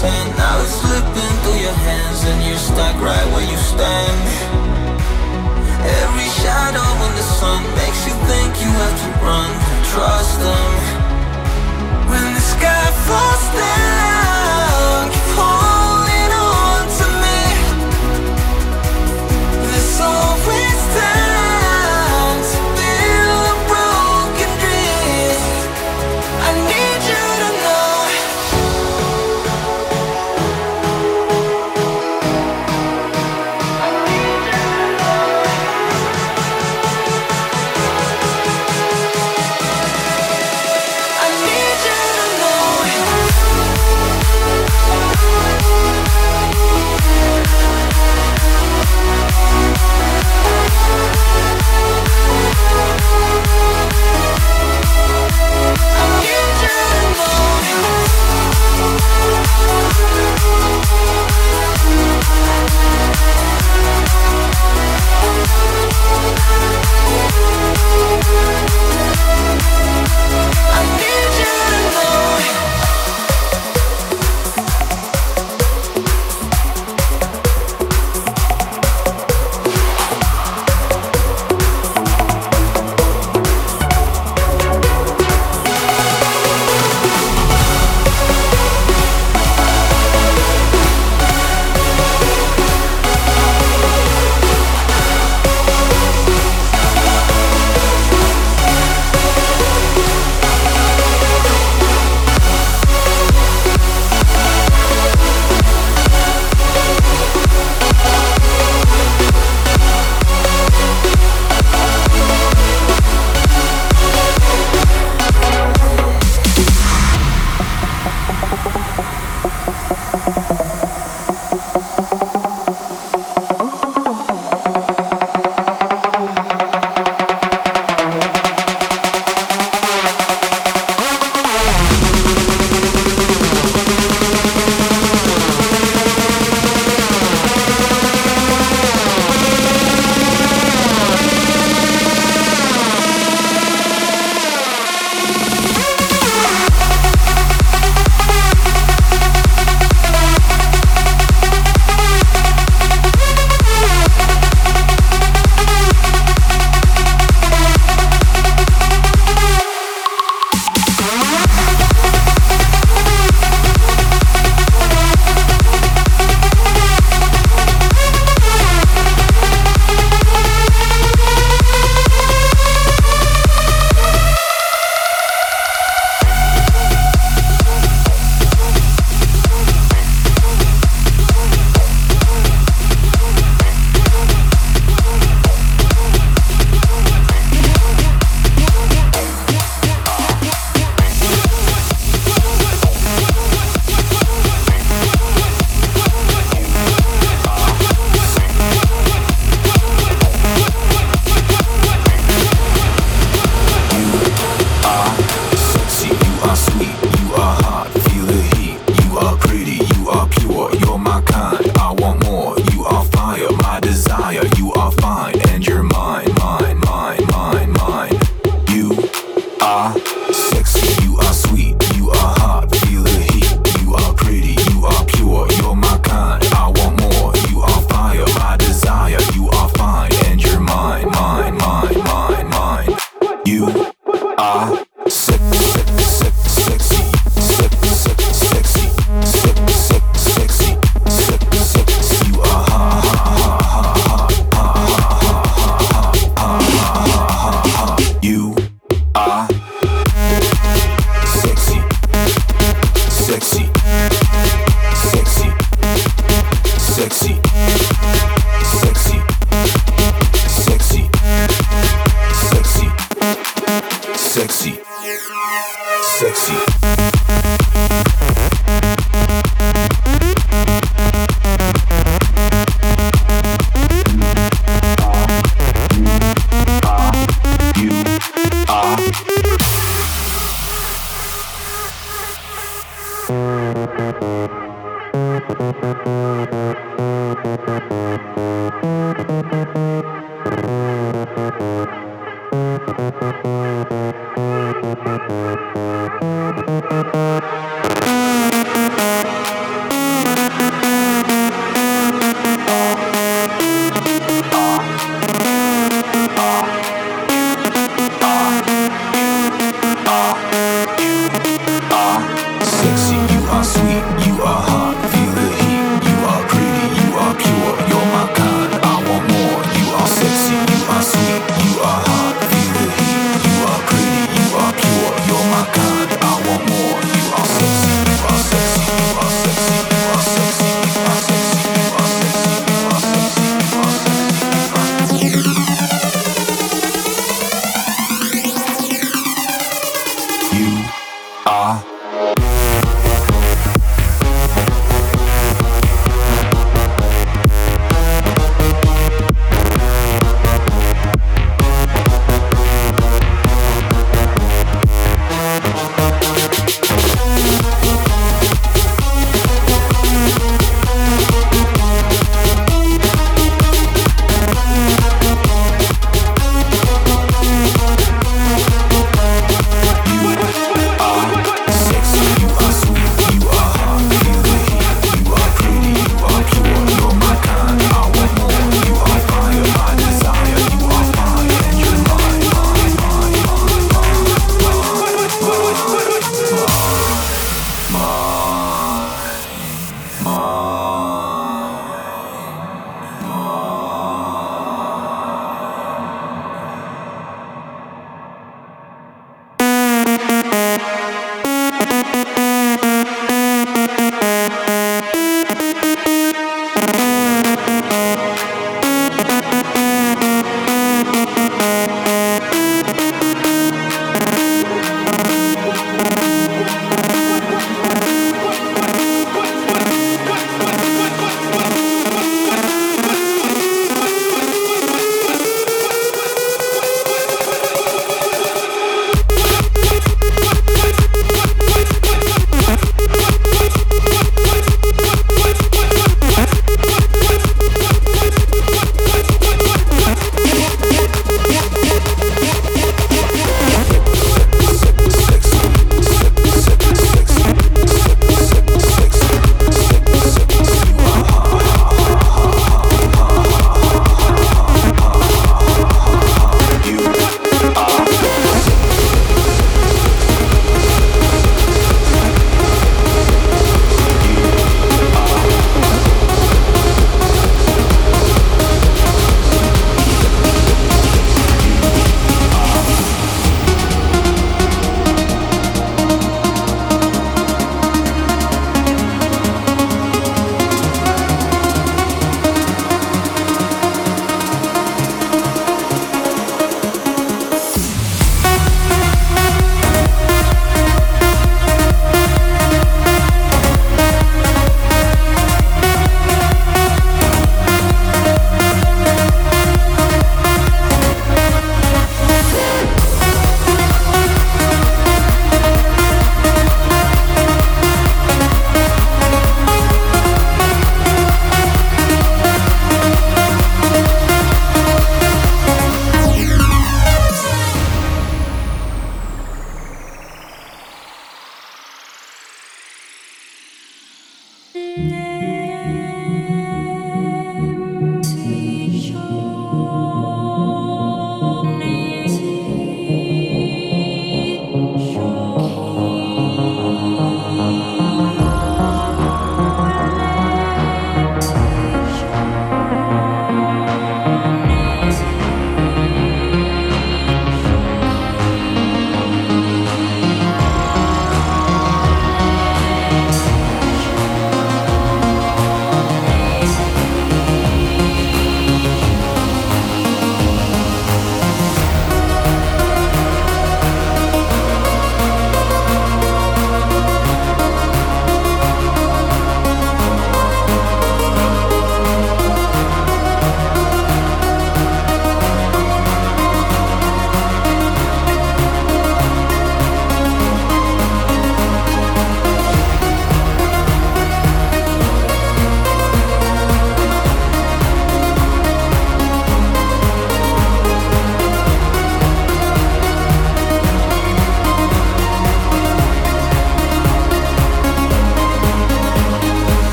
sand Now it's slipping through your hands And you're stuck right where you stand. Every shadow in the sun Makes you think you have to run Trust them. When the sky falls down.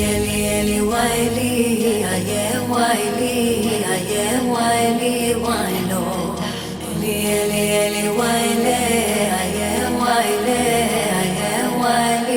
yeli yeli waili aye waili aye waili wailo yeli yeli yeli waile aye waile aye waile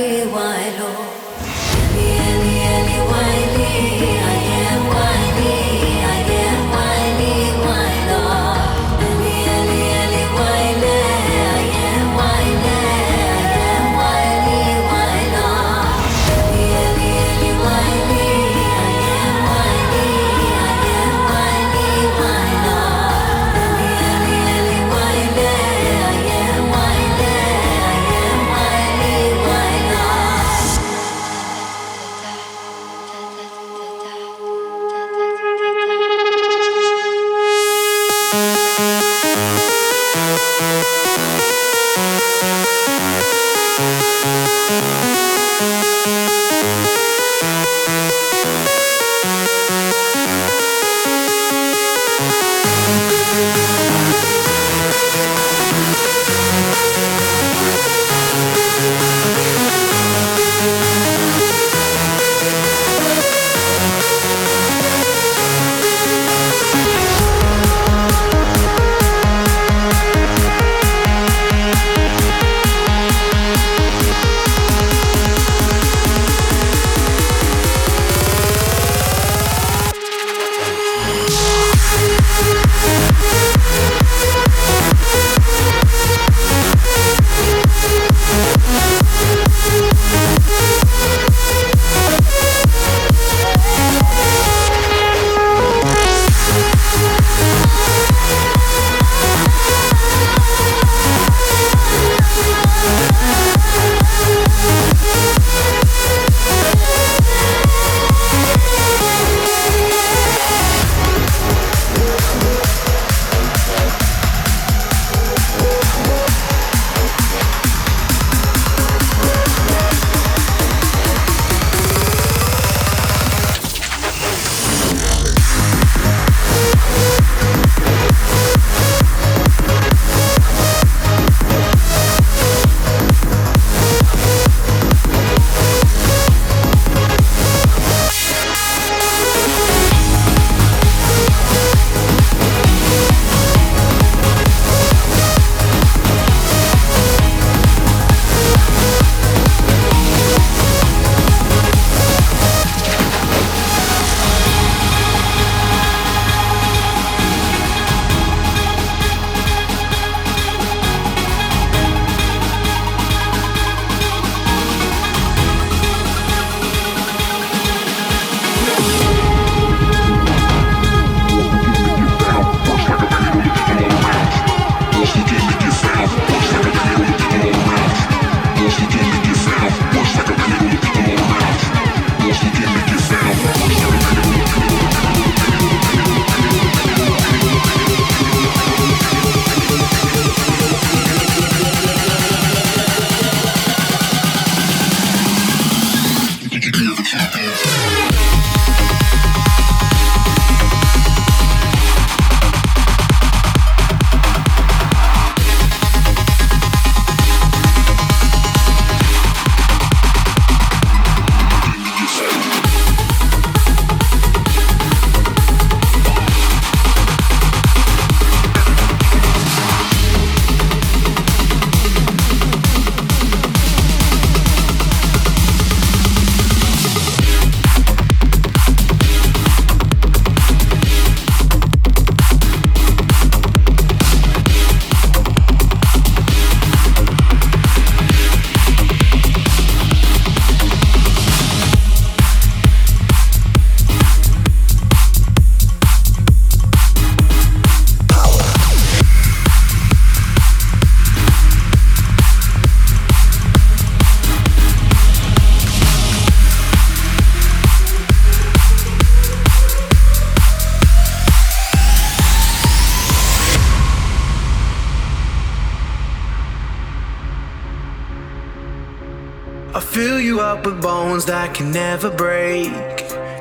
up with bones that can never break.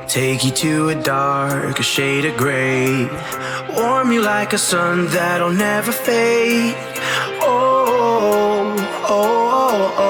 Take you to a dark, a shade of gray. Warm you like a sun that'll never fade. Oh, oh, oh, oh. oh.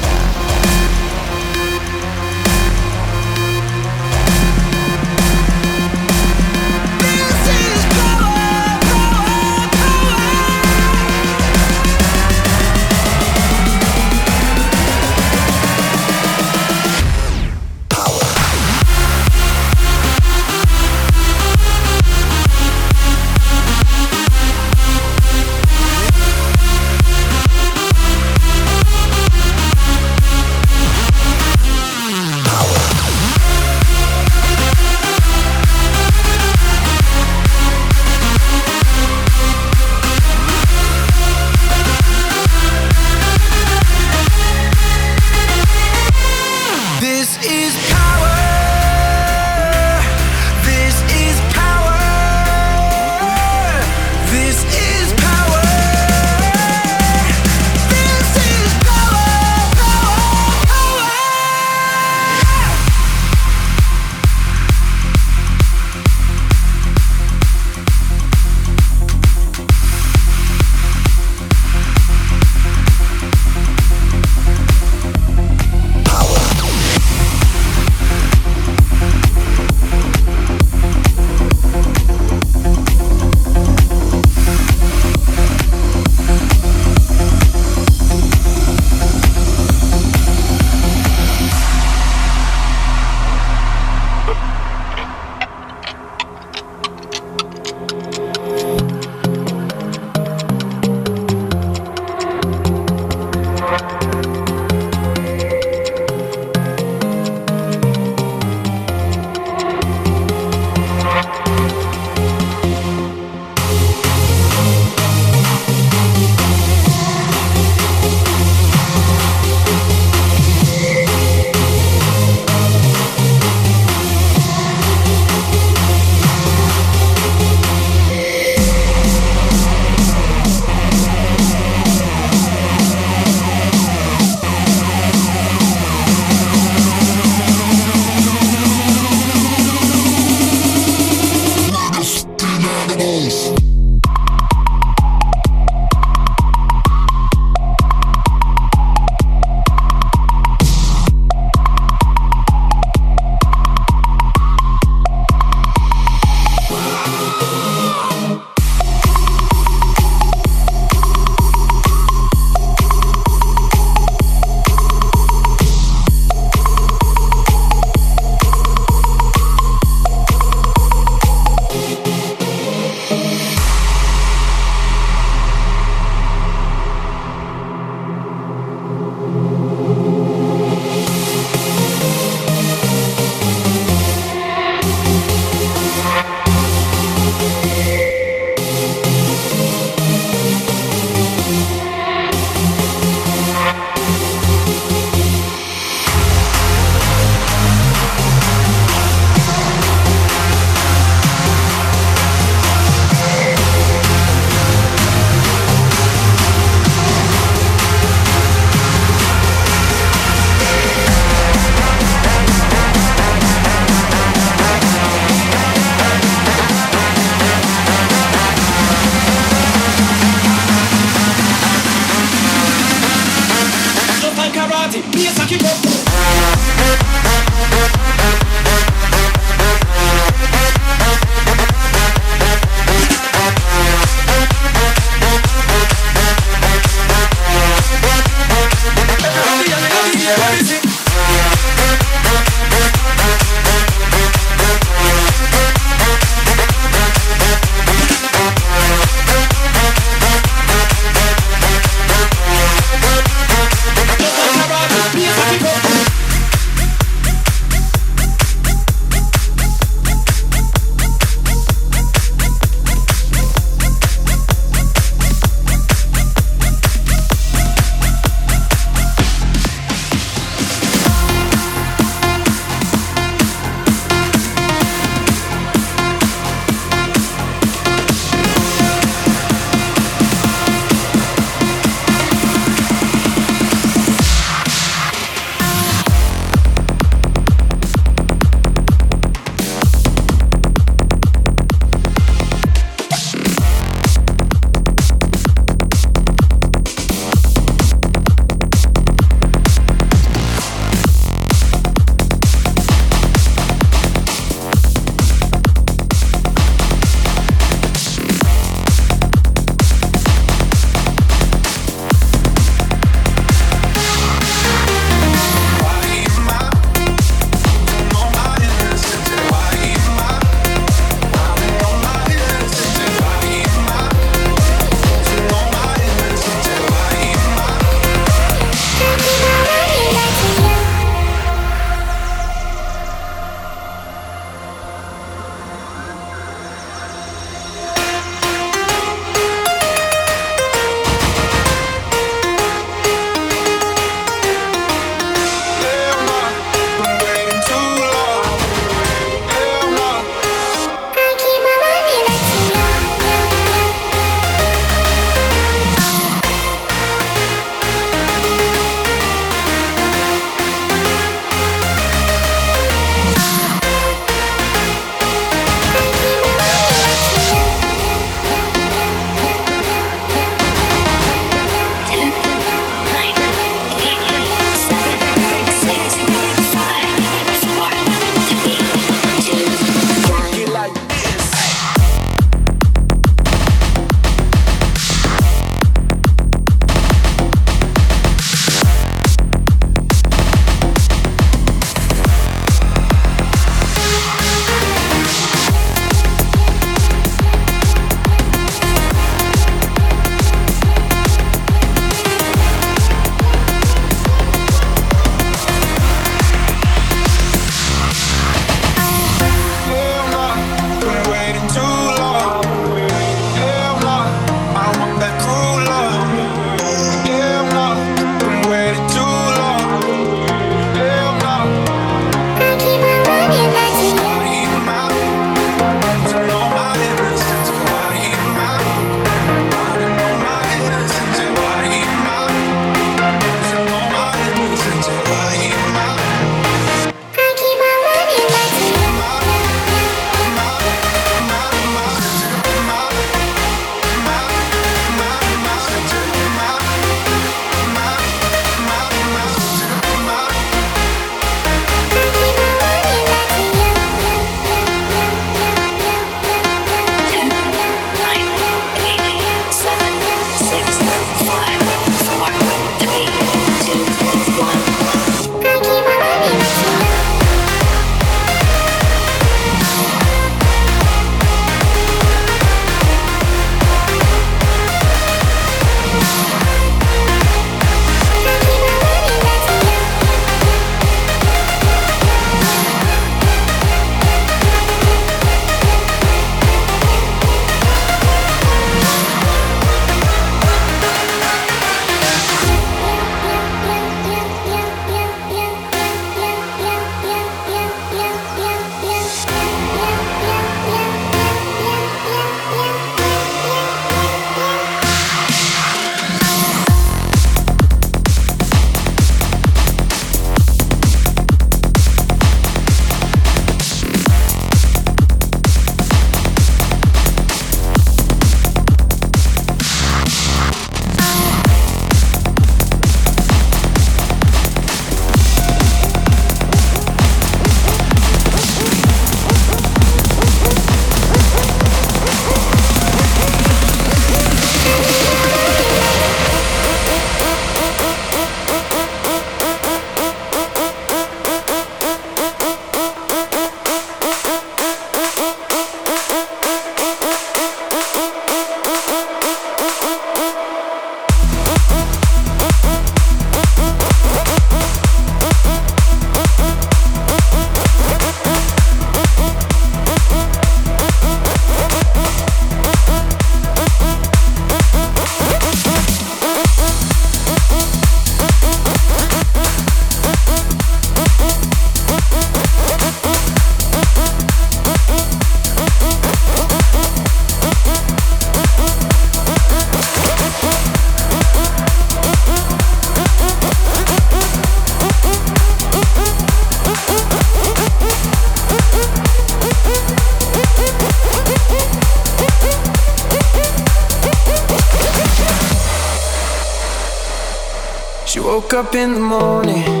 Up in the morning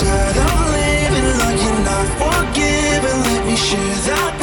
tired of living like you're not forgiven. Let me share that.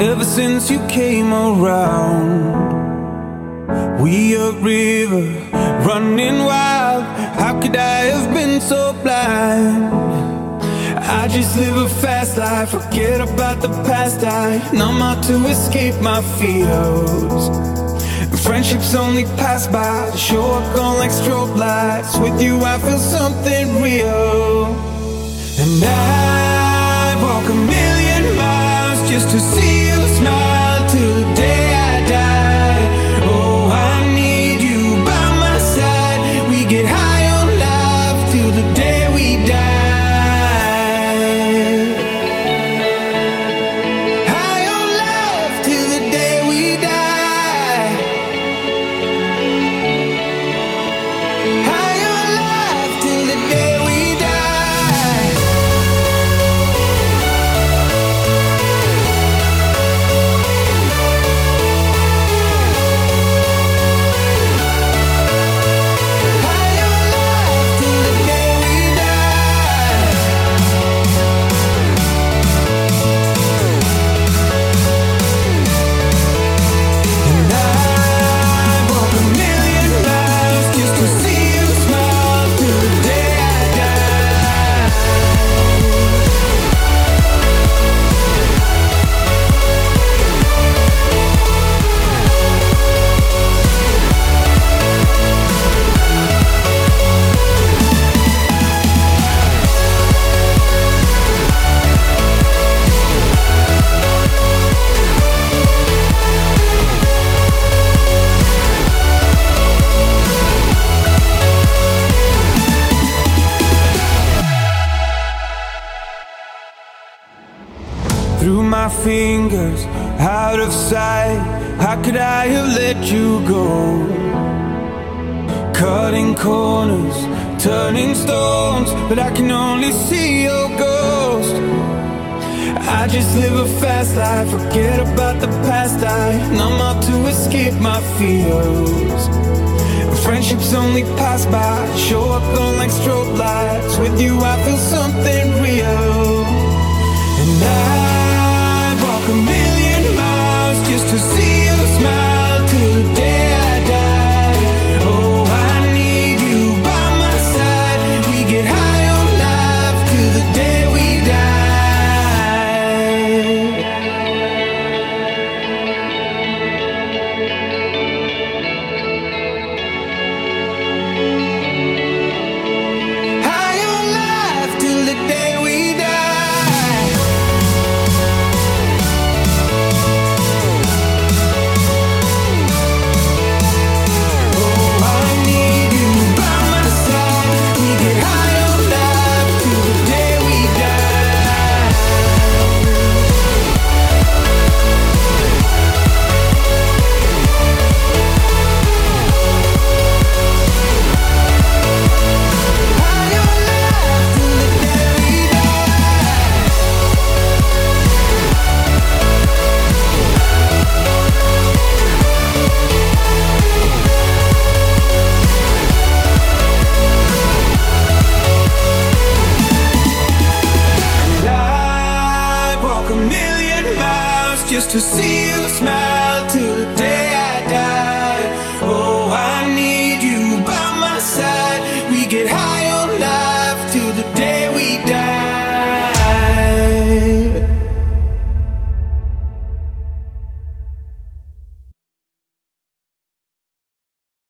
Ever since you came around. We a river running wild. How could I have been so blind? I just live a fast life, forget about the past. I numb out to escape my fears. Friendships only pass by, show up gone like strobe lights. With you, I feel something real. And I walk a million miles just to see out of sight. How could I have let you go? Cutting corners, turning stones, but I can only see your ghost. I just live a fast life, forget about the past. I numb out to escape my fears. Friendships only pass by, show up on like strobe lights. With you, I feel something real. And I